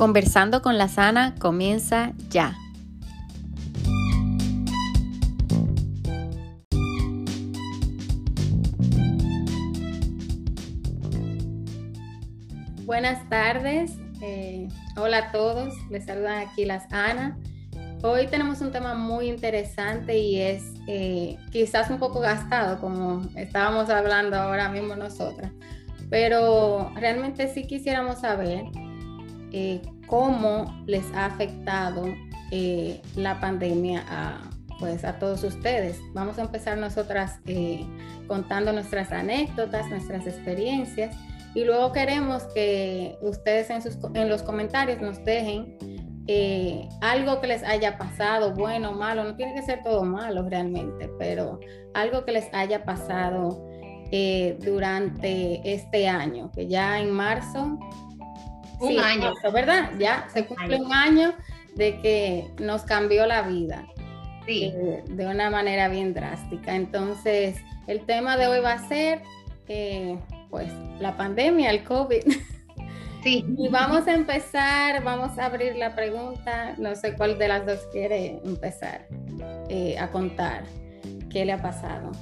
Conversando con la Sana comienza ya. Buenas tardes, eh, hola a todos, les saludan aquí las Ana. Hoy tenemos un tema muy interesante y es eh, quizás un poco gastado, como estábamos hablando ahora mismo nosotras, pero realmente sí quisiéramos saber eh, cómo les ha afectado eh, la pandemia a, pues, a todos ustedes. Vamos a empezar nosotras eh, contando nuestras anécdotas, nuestras experiencias y luego queremos que ustedes en, sus, en los comentarios nos dejen algo que les haya pasado, bueno malo, no tiene que ser todo malo realmente, pero algo que les haya pasado durante este año, que ya en marzo un año. ¿verdad? Ya se cumple un año de que nos cambió la vida. Sí. Eh, de una manera bien drástica. Entonces, el tema de hoy va a ser, eh, pues, la pandemia, el COVID. Sí. Y vamos a empezar, vamos a abrir la pregunta, no sé cuál de las dos quiere empezar eh, a contar qué le ha pasado.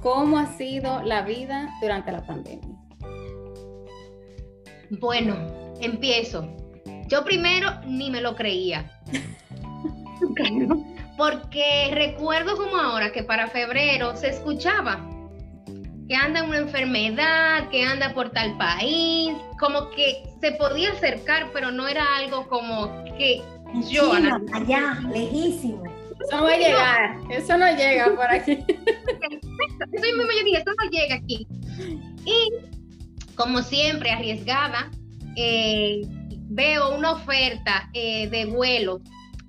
¿Cómo ha sido la vida durante la pandemia? Bueno, empiezo. Yo primero ni me lo creía. Porque recuerdo como ahora que para febrero se escuchaba que anda una enfermedad, que anda por tal país, como que se podía acercar, pero no era algo como que yo... allá, lejísimo. Eso no va a llegar, eso no llega por aquí. Eso mismo yo dije, eso no llega aquí. Y como siempre, arriesgada, eh, veo una oferta eh, de vuelo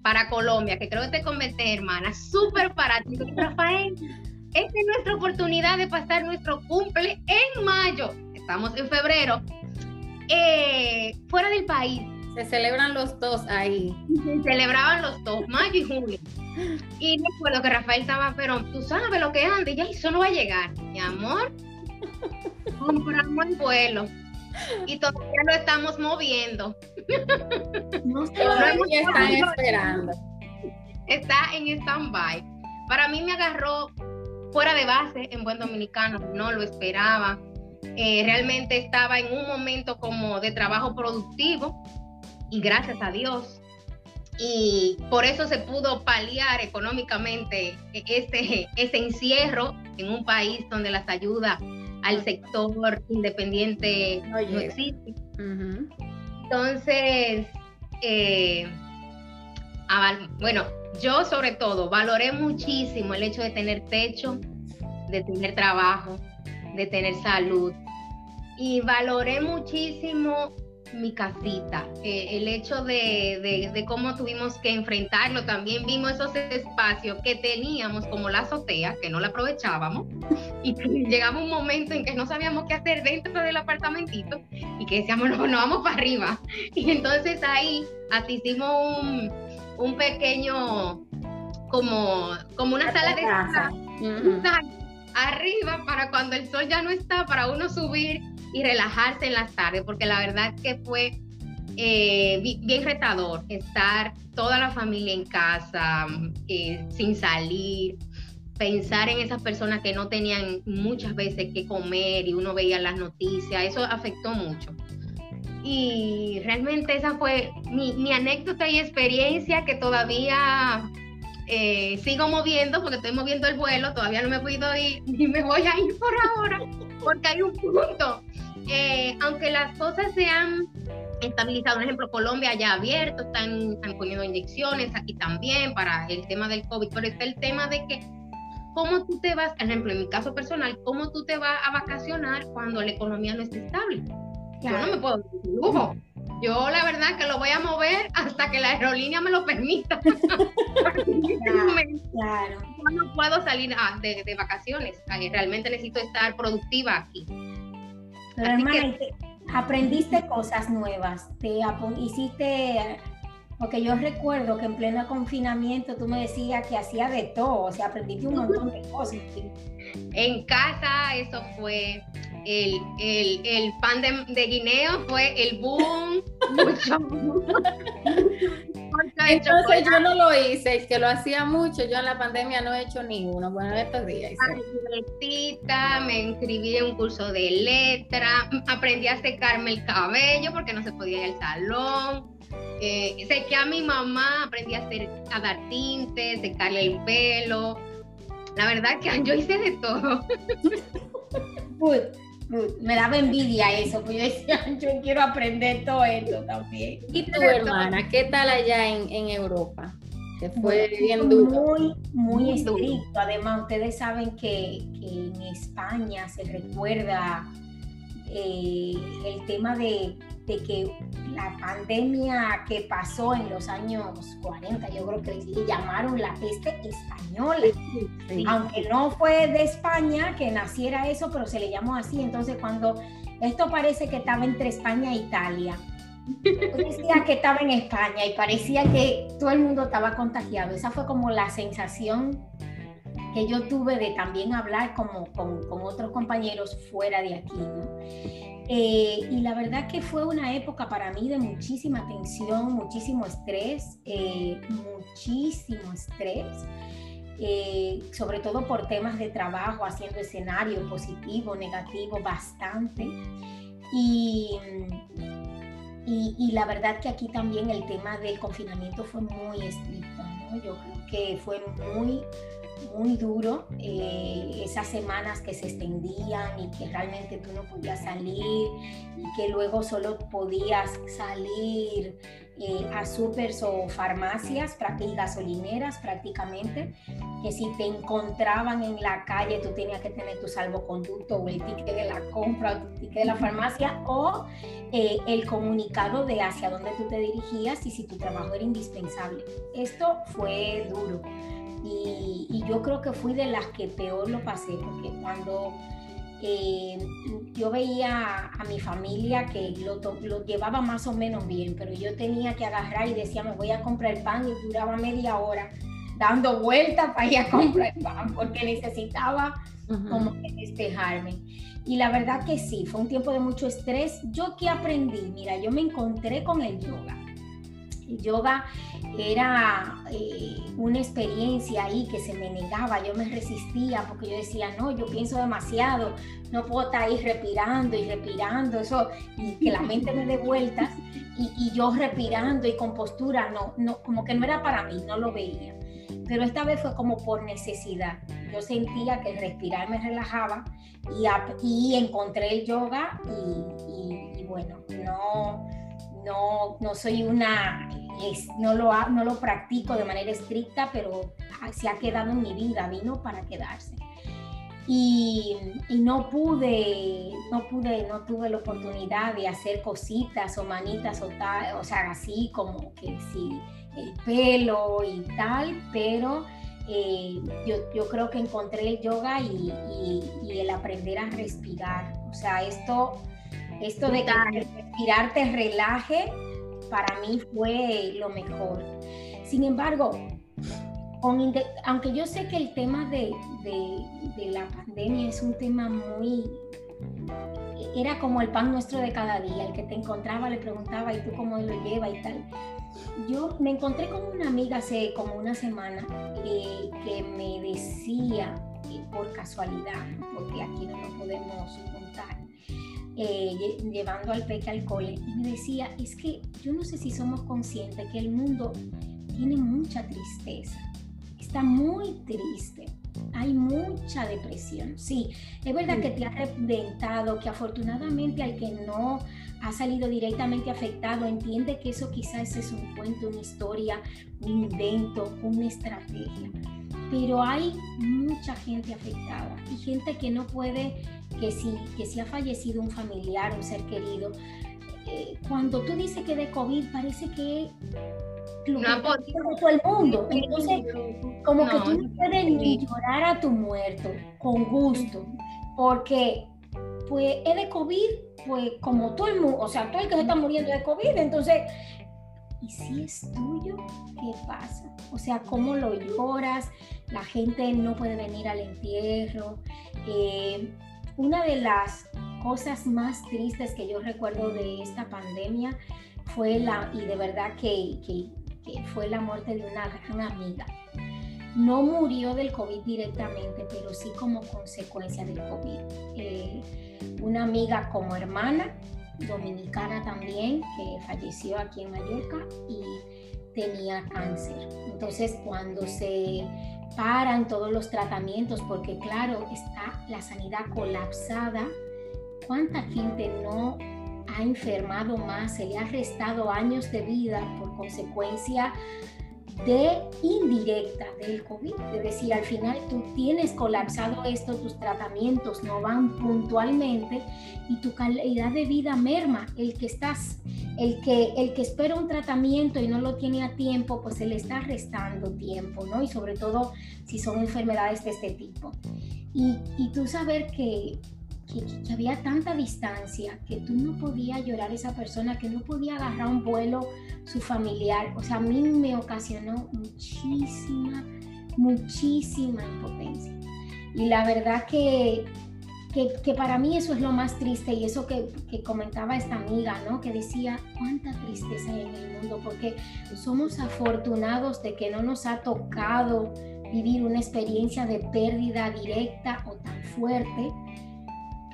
para Colombia, que creo que te comenté, hermana, súper barato. Rafael, esta es nuestra oportunidad de pasar nuestro cumple en mayo. Estamos en febrero. Eh, fuera del país. Se celebran los dos ahí. Se celebraban los dos, mayo y junio. Y recuerdo que Rafael estaba, pero tú sabes lo que anda, y ya eso no va a llegar. Mi amor, compramos el vuelo y todavía lo estamos moviendo. No todavía están esperando. Está en stand-by. Para mí me agarró fuera de base en buen dominicano, no lo esperaba. Eh, realmente estaba en un momento como de trabajo productivo y gracias a Dios. Y por eso se pudo paliar económicamente este, este encierro en un país donde las ayudas al sector independiente no existe. Entonces, eh, bueno, yo sobre todo valoré muchísimo el hecho de tener techo, de tener trabajo, de tener salud. Y valoré muchísimo mi casita. Eh, el hecho de, cómo tuvimos que enfrentarlo, también vimos esos espacios que teníamos como la azotea, que no la aprovechábamos, y llegaba un momento en que no sabíamos qué hacer dentro del apartamentito y que decíamos, no, no vamos para arriba. Y entonces ahí así hicimos un, un pequeño, como, como una sala de arriba para cuando el sol ya no está, para uno subir y relajarse en las tardes, porque la verdad que fue eh, bien retador estar toda la familia en casa, eh, sin salir, pensar en esas personas que no tenían muchas veces que comer y uno veía las noticias, eso afectó mucho. Y realmente esa fue mi, mi anécdota y experiencia que todavía eh, sigo moviendo porque estoy moviendo el vuelo, todavía no me he podido ir ni me voy a ir por ahora porque hay un punto eh, aunque las cosas se han estabilizado, por ejemplo, Colombia ya ha abierto, están, están poniendo inyecciones aquí también para el tema del COVID, pero está el tema de que cómo tú te vas, por ejemplo, en mi caso personal, cómo tú te vas a vacacionar cuando la economía no está estable. Yo no me puedo lujo. Yo la verdad que lo voy a mover hasta que la aerolínea me lo permita. claro, Yo no puedo salir ah, de, de vacaciones. Realmente necesito estar productiva aquí. Pero aprendiste cosas nuevas, te hiciste, porque yo recuerdo que en pleno confinamiento tú me decías que hacía de todo, o sea, aprendiste un montón de cosas. En casa eso fue el, el, pan de, guineo fue el boom. Entonces yo no lo hice, que lo hacía mucho. Yo en la pandemia no he hecho ninguno. Bueno, estos días. me inscribí en un curso de letra, aprendí a secarme el cabello porque no se podía ir al salón. Eh, sequé a mi mamá, aprendí a, hacer, a dar tintes, secarle el pelo. La verdad que yo hice de todo. me daba envidia eso, porque yo decía, yo quiero aprender todo esto también. ¿Y tu hermana, qué tal allá en, Europa? Que fue bien duro. Muy, muy estricto. Además, ustedes saben que, en España se recuerda eh, el tema de de que la pandemia que pasó en los años 40, yo creo que le llamaron la peste española, aunque no fue de España que naciera eso, pero se le llamó así. Entonces cuando esto parece que estaba entre España e Italia, decía que estaba en España y parecía que todo el mundo estaba contagiado. Esa fue como la sensación que yo tuve de también hablar como con, con otros compañeros fuera de aquí. ¿no? Eh, y la verdad que fue una época para mí de muchísima tensión, muchísimo estrés, eh, muchísimo estrés, eh, sobre todo por temas de trabajo, haciendo escenario positivo, negativo, bastante. Y, y, y, la verdad que aquí también el tema del confinamiento fue muy estricto. ¿no? Yo creo que fue muy muy duro, eh, esas semanas que se extendían y que realmente tú no podías salir y que luego solo podías salir eh, a supers o farmacias y gasolineras prácticamente, que si te encontraban en la calle tú tenías que tener tu salvoconducto o el ticket de la compra o el ticket de la farmacia o eh, el comunicado de hacia dónde tú te dirigías y si tu trabajo era indispensable. Esto fue duro. Y, yo creo que fui de las que peor lo pasé, porque cuando eh, yo veía a mi familia que lo, lo, llevaba más o menos bien, pero yo tenía que agarrar y decía, me voy a comprar el pan y duraba media hora dando vueltas para ir a comprar el pan, porque necesitaba como que despejarme. Y la verdad que sí, fue un tiempo de mucho estrés. ¿Yo qué aprendí? Mira, yo me encontré con el yoga. Yoga era eh, una experiencia ahí que se me negaba, yo me resistía porque yo decía, no, yo pienso demasiado, no puedo estar ahí respirando y respirando, eso, y que la mente me dé vueltas, y, yo respirando y con postura, no, no, como que no era para mí, no lo veía. Pero esta vez fue como por necesidad. Yo sentía que el respirar me relajaba y, y encontré el yoga y bueno, no, no, no soy una no, lo, no lo practico de manera estricta, pero se ha quedado en mi vida, vino para quedarse. Y, no pude, no pude, no tuve la oportunidad de hacer cositas o manitas o tal, o sea, así como que sí, el pelo y tal, pero eh, yo, yo, creo que encontré el yoga y, y, el aprender a respirar. O sea, esto, esto de que respirar te relaje, para mí fue lo mejor. Sin embargo, aunque yo sé que el tema de, la pandemia es un tema muy... Era como el pan nuestro de cada día, el que te encontraba le preguntaba y tú cómo lo lleva y tal. Yo me encontré con una amiga hace como una semana eh, que me decía, eh, por casualidad, porque aquí no nos podemos juntar, eh, llevando al peque al cole y me decía, es que yo no sé si somos conscientes que el mundo tiene mucha tristeza, está muy triste, hay mucha depresión. Sí, es verdad que te ha reventado, que afortunadamente al que no ha salido directamente afectado entiende que eso quizás es un cuento, una historia, un invento, una estrategia. Pero hay mucha gente afectada y gente que no puede que si, que si ha fallecido un familiar, un ser querido, eh, cuando tú dices que de COVID parece que lo no, todo el mundo. Entonces, como que tú no puedes ni llorar a tu muerto con gusto, porque pues es de COVID, pues como todo el mundo, o sea, todo el que se está muriendo de COVID, entonces, ¿y si es tuyo? ¿Qué pasa? O sea, ¿cómo lo lloras? La gente no puede venir al entierro. Eh, una de las cosas más tristes que yo recuerdo de esta pandemia fue la, y de verdad que, que, fue la muerte de una gran amiga. No murió del COVID directamente, pero sí como consecuencia del COVID. Eh, una amiga como hermana, dominicana también, que falleció aquí en Mallorca y tenía cáncer. Entonces, cuando se paran todos los tratamientos, porque claro, está la sanidad colapsada, ¿cuánta gente no ha enfermado más? Se le ha restado años de vida por consecuencia de indirecta del COVID. Es decir, al final tú tienes colapsado esto, tus tratamientos no van puntualmente y tu calidad de vida merma. El que estás, el que, el que espera un tratamiento y no lo tiene a tiempo, pues se le está restando tiempo, ¿no? Y sobre todo si son enfermedades de este tipo. Y, y tú saber que que, había tanta distancia que tú no podías llorar esa persona, que no podía agarrar un vuelo su familiar. O sea, a mí me ocasionó muchísima, muchísima impotencia. Y la verdad que, que, para mí eso es lo más triste y eso que, que, comentaba esta amiga, ¿no? Que decía, cuánta tristeza hay en el mundo, porque somos afortunados de que no nos ha tocado vivir una experiencia de pérdida directa o tan fuerte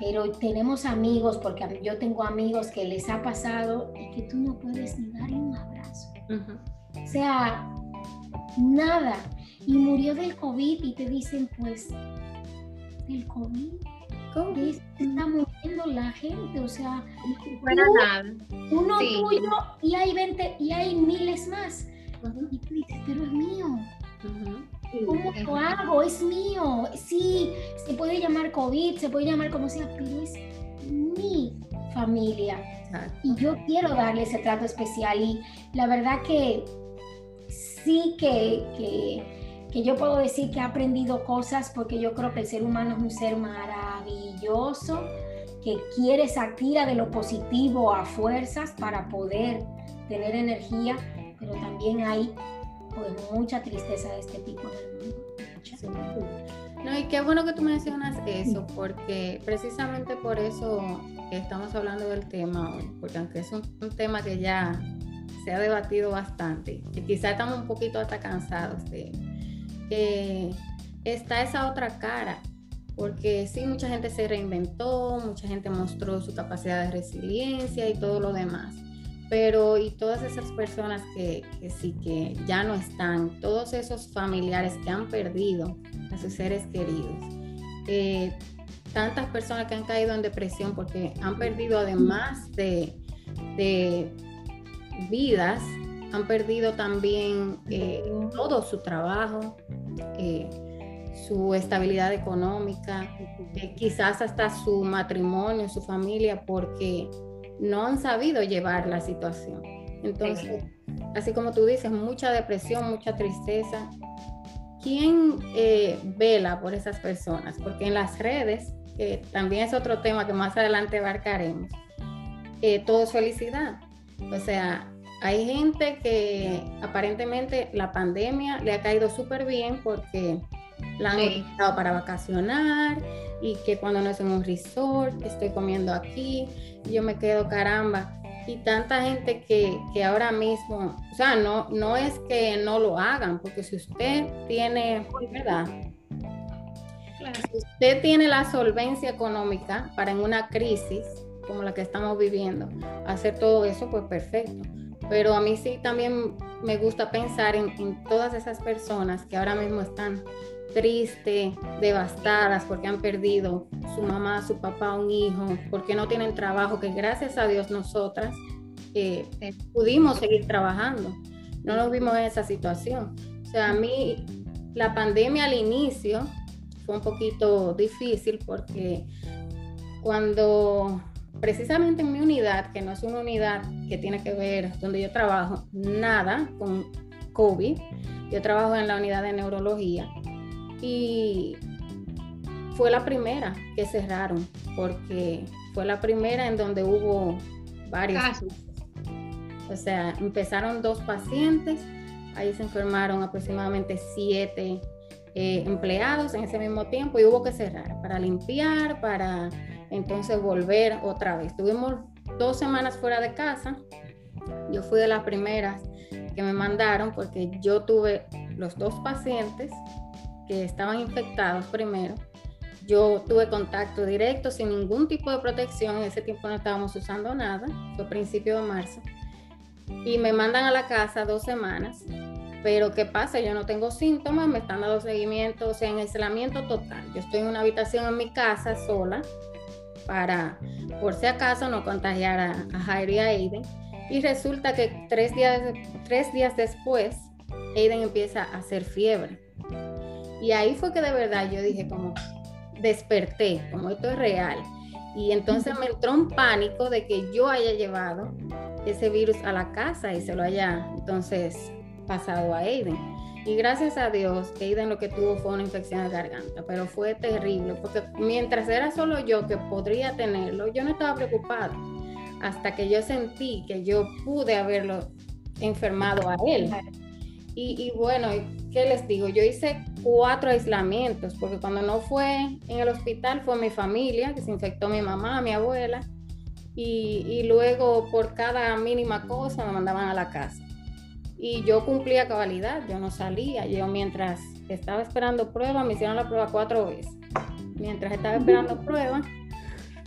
pero tenemos amigos, porque yo tengo amigos que les ha pasado y que tú no puedes ni darle un abrazo. O sea, nada. Y murió del COVID y te dicen, pues, del COVID. ¿Cómo? Está muriendo la gente, o sea, uno tuyo y hay 20 y hay miles más. Y tú dices, pero es mío. ¿Cómo lo hago? Es mío. Sí, se puede llamar COVID, se puede llamar como sea, pero es mi familia. Y yo quiero darle ese trato especial. Y la verdad que sí que, que, que yo puedo decir que he aprendido cosas porque yo creo que el ser humano es un ser maravilloso que quiere sacar de lo positivo a fuerzas para poder tener energía, pero también hay pues mucha tristeza de este tipo. No, y qué bueno que tú mencionas eso, porque precisamente por eso estamos hablando del tema hoy, porque aunque es un, tema que ya se ha debatido bastante, y quizá estamos un poquito hasta cansados de que está esa otra cara, porque sí, mucha gente se reinventó, mucha gente mostró su capacidad de resiliencia y todo lo demás pero y todas esas personas que, sí, que ya no están, todos esos familiares que han perdido a sus seres queridos, eh, tantas personas que han caído en depresión porque han perdido además de, vidas, han perdido también eh, todo su trabajo, eh, su estabilidad económica, quizás hasta su matrimonio, su familia, porque no han sabido llevar la situación. Entonces, así como tú dices, mucha depresión, mucha tristeza. ¿Quién eh, vela por esas personas? Porque en las redes, que también es otro tema que más adelante abarcaremos, eh, todo es felicidad. O sea, hay gente que aparentemente la pandemia le ha caído súper bien porque la han utilizado para vacacionar y que cuando no es en un resort, estoy comiendo aquí, yo me quedo caramba. Y tanta gente que, que, ahora mismo, o sea, no, no es que no lo hagan, porque si usted tiene, ¿verdad? Si usted tiene la solvencia económica para en una crisis como la que estamos viviendo, hacer todo eso, pues perfecto. Pero a mí sí también me gusta pensar en, en todas esas personas que ahora mismo están tristes, devastadas porque han perdido su mamá, su papá, un hijo, porque no tienen trabajo, que gracias a Dios nosotras eh, pudimos seguir trabajando. No nos vimos en esa situación. O sea, a mí la pandemia al inicio fue un poquito difícil porque cuando precisamente en mi unidad, que no es una unidad que tiene que ver donde yo trabajo, nada con COVID, yo trabajo en la unidad de neurología y fue la primera que cerraron, porque fue la primera en donde hubo varios casos. O sea, empezaron dos pacientes, ahí se enfermaron aproximadamente siete eh, empleados en ese mismo tiempo y hubo que cerrar para limpiar, para entonces volver otra vez. Tuvimos dos semanas fuera de casa. Yo fui de las primeras que me mandaron porque yo tuve los dos pacientes estaban infectados primero. Yo tuve contacto directo sin ningún tipo de protección. En ese tiempo no estábamos usando nada. Fue principio de marzo. Y me mandan a la casa dos semanas. Pero ¿qué pasa? Yo no tengo síntomas, me están dando seguimiento, o sea, en aislamiento total. Yo estoy en una habitación en mi casa sola para, por si acaso, no contagiar a, a Jair y a Aiden. Y resulta que tres días, tres días después, Aiden empieza a hacer fiebre. Y ahí fue que de verdad yo dije como, desperté, como esto es real. Y entonces me entró un pánico de que yo haya llevado ese virus a la casa y se lo haya entonces pasado a Aiden. Y gracias a Dios, Aiden lo que tuvo fue una infección de garganta, pero fue terrible, porque mientras era solo yo que podría tenerlo, yo no estaba preocupada, hasta que yo sentí que yo pude haberlo enfermado a él. Y, bueno, ¿qué les digo? Yo hice cuatro aislamientos, porque cuando no fue en el hospital fue mi familia, que se infectó mi mamá, mi abuela, y, y luego por cada mínima cosa me mandaban a la casa. Y yo cumplía cabalidad, yo no salía, yo mientras estaba esperando prueba, me hicieron la prueba cuatro veces. Mientras estaba esperando prueba,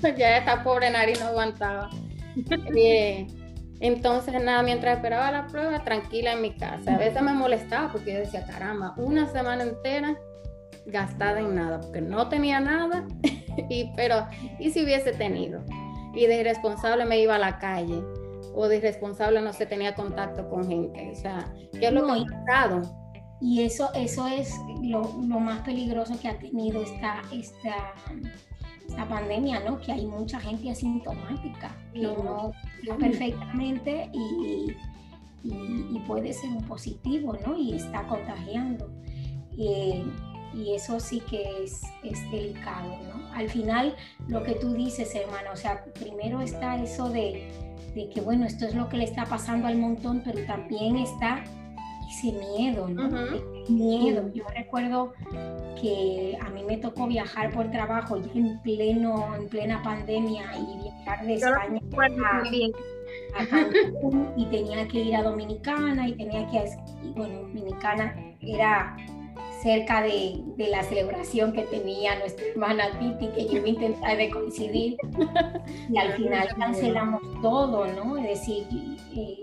ya esta pobre nariz no aguantaba. Eh, entonces, nada, mientras esperaba la prueba, tranquila en mi casa. A veces me molestaba porque yo decía, caramba, una semana entera gastada en nada, porque no tenía nada, y, pero, ¿y si hubiese tenido? Y de irresponsable me iba a la calle, o de irresponsable no se tenía contacto con gente. O sea, ¿qué es lo que ha pasado? Y eso, eso es lo, lo, más peligroso que ha tenido esta, esta la pandemia, ¿no? Que hay mucha gente asintomática que no, perfectamente y, y, puede ser un positivo, ¿no? Y está contagiando. y eso sí que es, es, delicado, ¿no? Al final, lo que tú dices, hermana, o sea, primero está eso de, de que, bueno, esto es lo que le está pasando al montón, pero también está ese miedo, ¿no? Miedo. Yo recuerdo que a mí me tocó viajar por trabajo ya en pleno, en plena pandemia y viajar de España a, Cancún y tenía que ir a Dominicana y tenía que, y bueno, Dominicana era cerca de, de, la celebración que tenía nuestra hermana Titi, que yo intentaba de coincidir, y al final cancelamos todo, ¿no? Es decir, eh,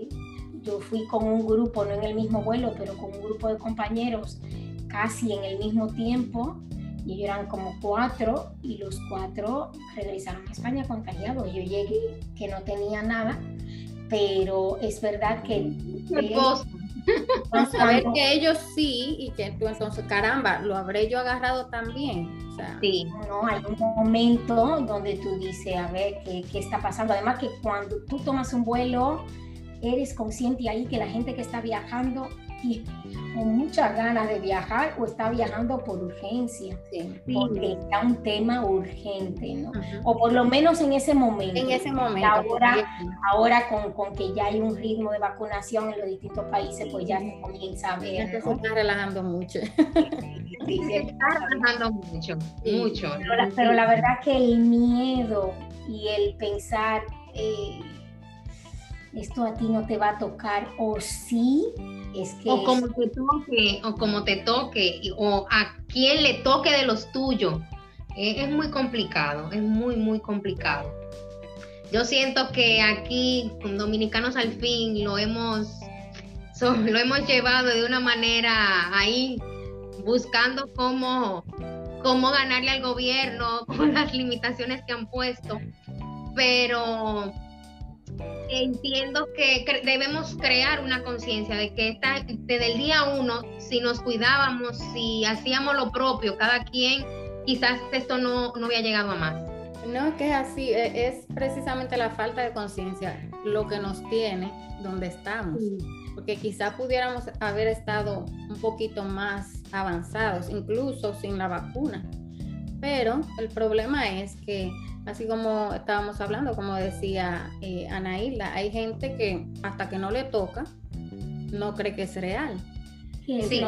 yo fui con un grupo, no en el mismo vuelo, pero con un grupo de compañeros casi en el mismo tiempo, y ellos eran como cuatro, y los cuatro regresaron a España contagiados. Yo llegué que no tenía nada, pero es verdad que... saber que ellos sí y que tú entonces, caramba, lo habré yo agarrado también. O sea, sí, no, hay un momento donde tú dices, a ver, ¿qué, ¿qué está pasando? Además que cuando tú tomas un vuelo eres consciente ahí que la gente que está viajando y con muchas ganas de viajar o está viajando por urgencia, porque está un tema urgente, ¿no? O por lo menos en ese momento. En ese momento. Ahora, ahora con, con, que ya hay un ritmo de vacunación en los distintos países, pues ya se comienza a ver. se está relajando mucho. Sí, se está relajando mucho, mucho. Pero la, pero la, verdad que el miedo y el pensar... Eh, esto a ti no te va a tocar o sí es que o como te toque o como te toque o a quien le toque de los tuyos. Es, muy complicado es muy muy complicado. Yo siento que aquí con dominicanos al fin lo hemos lo hemos llevado de una manera ahí buscando cómo cómo ganarle al gobierno con las limitaciones que han puesto. Pero entiendo que debemos crear una conciencia de que esta, desde el día uno, si nos cuidábamos, si hacíamos lo propio, cada quien, quizás esto no, no había llegado a más. No, es que es así, e, es precisamente la falta de conciencia lo que nos tiene donde estamos, porque quizás pudiéramos haber estado un poquito más avanzados, incluso sin la vacuna, pero el problema es que así como estábamos hablando, como decía eh, Anaíla, hay gente que hasta que no le toca, no cree que es real. Sí,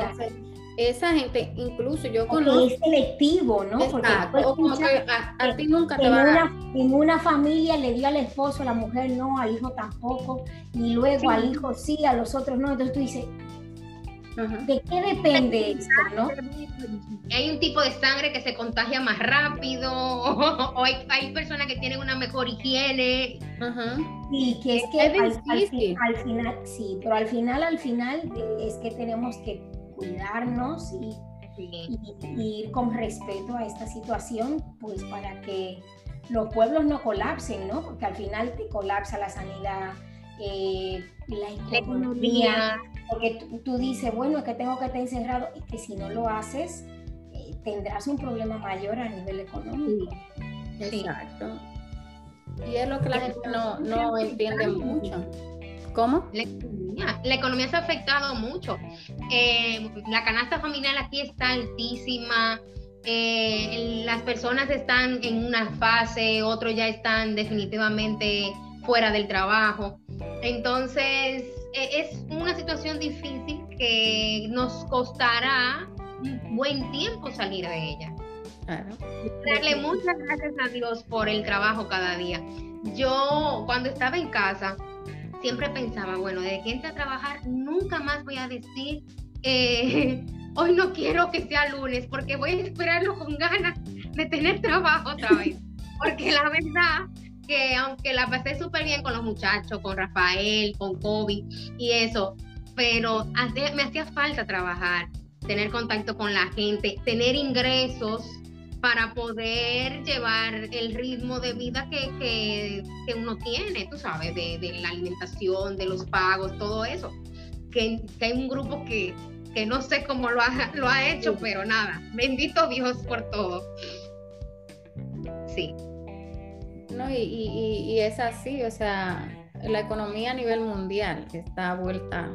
esa gente, incluso yo conozco. es selectivo, ¿no? Porque como que a, ti nunca te va a dar. En una familia le dio al esposo, a la mujer no, al hijo tampoco, y luego al hijo sí, a los otros no. Entonces tú dices, ¿de qué depende esto, no? Hay un tipo de sangre que se contagia más rápido, o, hay, personas que tienen una mejor higiene. Sí, que es que al final, sí, pero al final, al final es que tenemos que cuidarnos y, ir con respeto a esta situación, pues para que los pueblos no colapsen, ¿no? Porque al final te colapsa la sanidad, eh, la economía, porque tú, dices, bueno, es que tengo que estar encerrado y que si no lo haces, eh, tendrás un problema mayor a nivel económico. Exacto. Y es lo que la gente no, no entiende mucho. ¿Cómo? La economía, se ha afectado mucho. Eh, la canasta familiar aquí está altísima. Eh, las personas están en una fase, otros ya están definitivamente fuera del trabajo. Entonces, e, es una situación difícil que nos costará un buen tiempo salir de ella. Darle muchas gracias a Dios por el trabajo cada día. Yo, cuando estaba en casa, siempre pensaba, bueno, de que entre a trabajar, nunca más voy a decir, eh, hoy no quiero que sea lunes, porque voy a esperarlo con ganas de tener trabajo otra vez. Porque la verdad que aunque la pasé súper bien con los muchachos, con Rafael, con Kobe y eso, pero me hacía falta trabajar, tener contacto con la gente, tener ingresos para poder llevar el ritmo de vida que, uno tiene, tú sabes, de, la alimentación, de los pagos, todo eso. Que, hay un grupo que, no sé cómo lo ha, lo ha hecho, pero nada, bendito Dios por todo. Sí. No, y, y, es así, o sea, la economía a nivel mundial está vuelta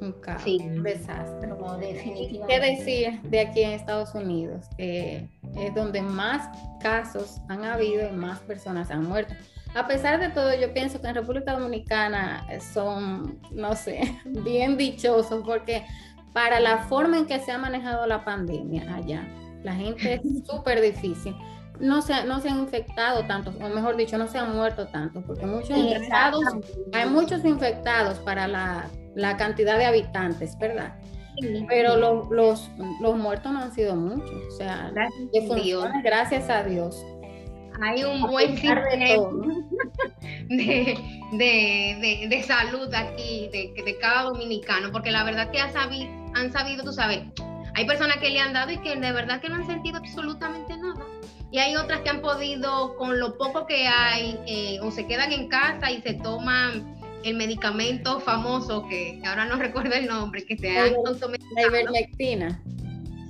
un caos, un desastre. definitivamente. ¿Qué decir de aquí en Estados Unidos? Que es donde más casos han habido y más personas han muerto. A pesar de todo, yo pienso que en República Dominicana son, no sé, bien dichosos porque para la forma en que se ha manejado la pandemia allá, la gente es súper difícil. No se, no se han infectado tantos, o mejor dicho, no se han muerto tantos, porque muchos infectados, hay muchos infectados para la, la cantidad de habitantes, ¿verdad? Pero los, los, los, muertos no han sido muchos. O sea, gracias, a Dios. gracias a Dios. Hay un buen sistema de, de, de, salud aquí, de, de, cada dominicano, porque la verdad que han sabido, han sabido, tú sabes, hay personas que le han dado y que de verdad que no han sentido absolutamente nada. Y hay otras que han podido, con lo poco que hay, eh, o se quedan en casa y se toman el medicamento famoso que ahora no recuerdo el nombre, que se ha La ivermectina.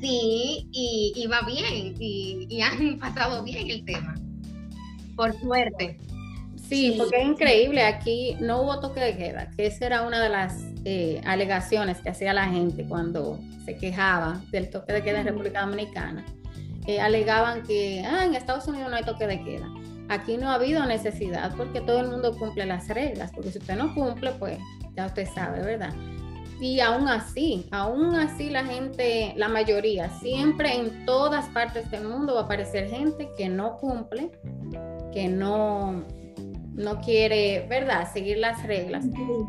Sí, y, va bien, y, han pasado bien el tema. Por suerte. Sí, porque es increíble, aquí no hubo toque de queda, que esa era una de las eh, alegaciones que hacía la gente cuando se quejaba del toque de queda en República Dominicana. Eh, alegaban que ah, en Estados Unidos no hay toque de queda. Aquí no ha habido necesidad porque todo el mundo cumple las reglas, porque si usted no cumple, pues ya usted sabe, ¿verdad? Y aún así, aún así la gente, la mayoría, siempre en todas partes del mundo va a aparecer gente que no cumple, que no, no quiere, ¿verdad?, seguir las reglas.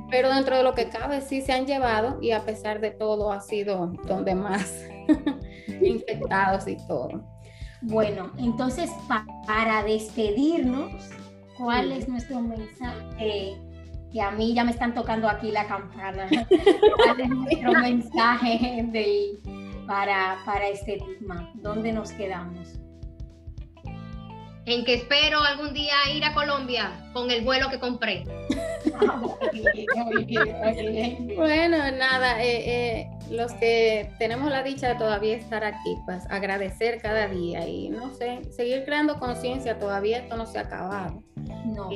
Pero dentro de lo que cabe sí se han llevado y a pesar de todo ha sido donde más infectados y todo. Bueno, entonces para despedirnos, ¿cuál es nuestro mensaje? Que a mí ya me están tocando aquí la campana. ¿Cuál es nuestro mensaje para, para este tema? ¿Dónde nos quedamos? en que espero algún día ir a Colombia con el vuelo que compré. bueno, nada, eh, eh, los que tenemos la dicha de todavía estar aquí, pues agradecer cada día y no sé, seguir creando conciencia, todavía esto no se ha acabado. No,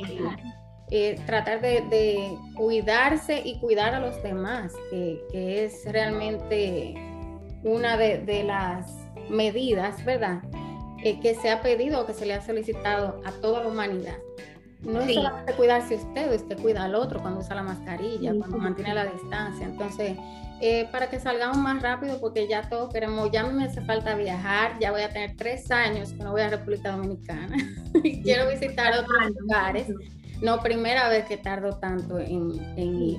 eh, tratar de, cuidarse y cuidar a los demás, que, es realmente una de, de las medidas, ¿verdad? que se ha pedido o que se le ha solicitado a toda la humanidad. No es solamente cuidarse usted, usted cuida al otro cuando usa la mascarilla, cuando mantiene la distancia. Entonces, eh, para que salgamos más rápido, porque ya todos queremos, ya me hace falta viajar, ya voy a tener tres años que no voy a República Dominicana y quiero visitar otros lugares. No, primera vez que tardo tanto en, ir.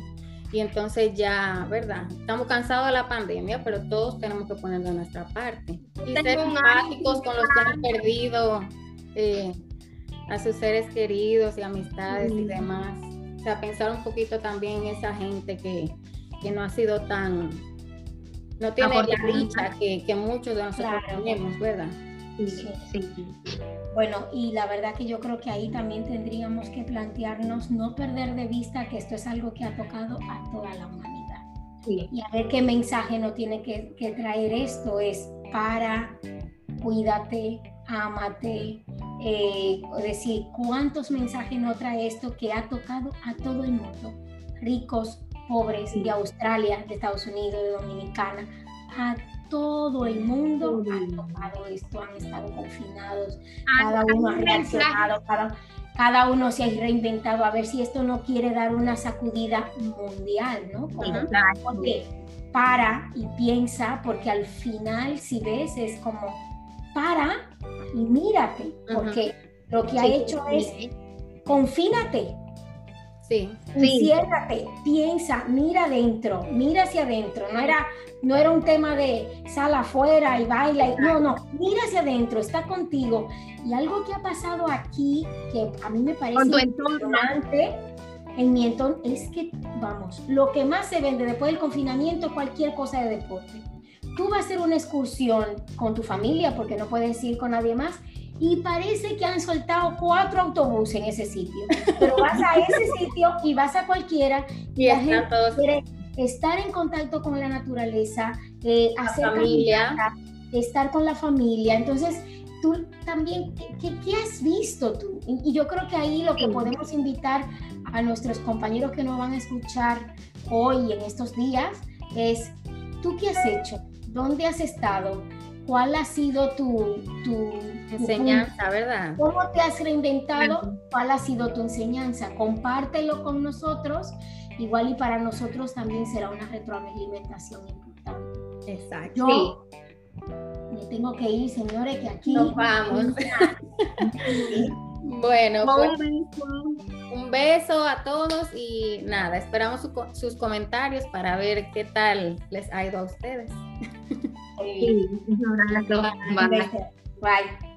Y entonces ya, ¿verdad? Estamos cansados de la pandemia, pero todos tenemos que poner de nuestra parte. Y ser empáticos con los que han perdido eh, a sus seres queridos y amistades y demás. O sea, pensar un poquito también en esa gente que, que no ha sido tan, no tiene la dicha que, que, muchos de nosotros tenemos, ¿verdad? Sí, sí. Bueno, y la verdad que yo creo que ahí también tendríamos que plantearnos no perder de vista que esto es algo que ha tocado a toda la humanidad. Y a ver qué mensaje no tiene que, que traer esto, es para, cuídate, ámate, eh, decir, cuántos mensajes no trae esto que ha tocado a todo el mundo, ricos, pobres de Australia, de Estados Unidos, de Dominicana, a todo el mundo ha tocado esto, han estado confinados, cada uno ha reaccionado, cada, uno se ha reinventado a ver si esto no quiere dar una sacudida mundial, ¿no? Porque para y piensa, porque al final, si ves, es como para y mírate, porque lo que ha hecho es confínate, Sí. Enciérrate, piensa, mira adentro, mira hacia adentro. No era, no era un tema de sal afuera y baila. No, no, mira hacia adentro, está contigo. Y algo que ha pasado aquí, que a mí me parece importante en mi entorno, es que, vamos, lo que más se vende después del confinamiento, cualquier cosa de deporte. Tú vas a hacer una excursión con tu familia, porque no puedes ir con nadie más, y parece que han soltado cuatro autobuses en ese sitio. Pero vas a ese sitio y vas a cualquiera y, la gente quiere estar en contacto con la naturaleza, eh, hacer familia, estar con la familia. Entonces, tú también, ¿qué, qué has visto tú? Y, yo creo que ahí lo que podemos invitar a nuestros compañeros que nos van a escuchar hoy en estos días es, ¿tú qué has hecho? ¿Dónde has estado? ¿Cuál ha sido tu, tu enseñanza, verdad? ¿Cómo te has reinventado? ¿Cuál ha sido tu enseñanza? Compártelo con nosotros. Igual y para nosotros también será una retroalimentación importante. Exacto. Yo me tengo que ir, señores, que aquí nos vamos. bueno, pues, un beso a todos y nada, esperamos sus comentarios para ver qué tal les ha ido a ustedes. Sí, Bye.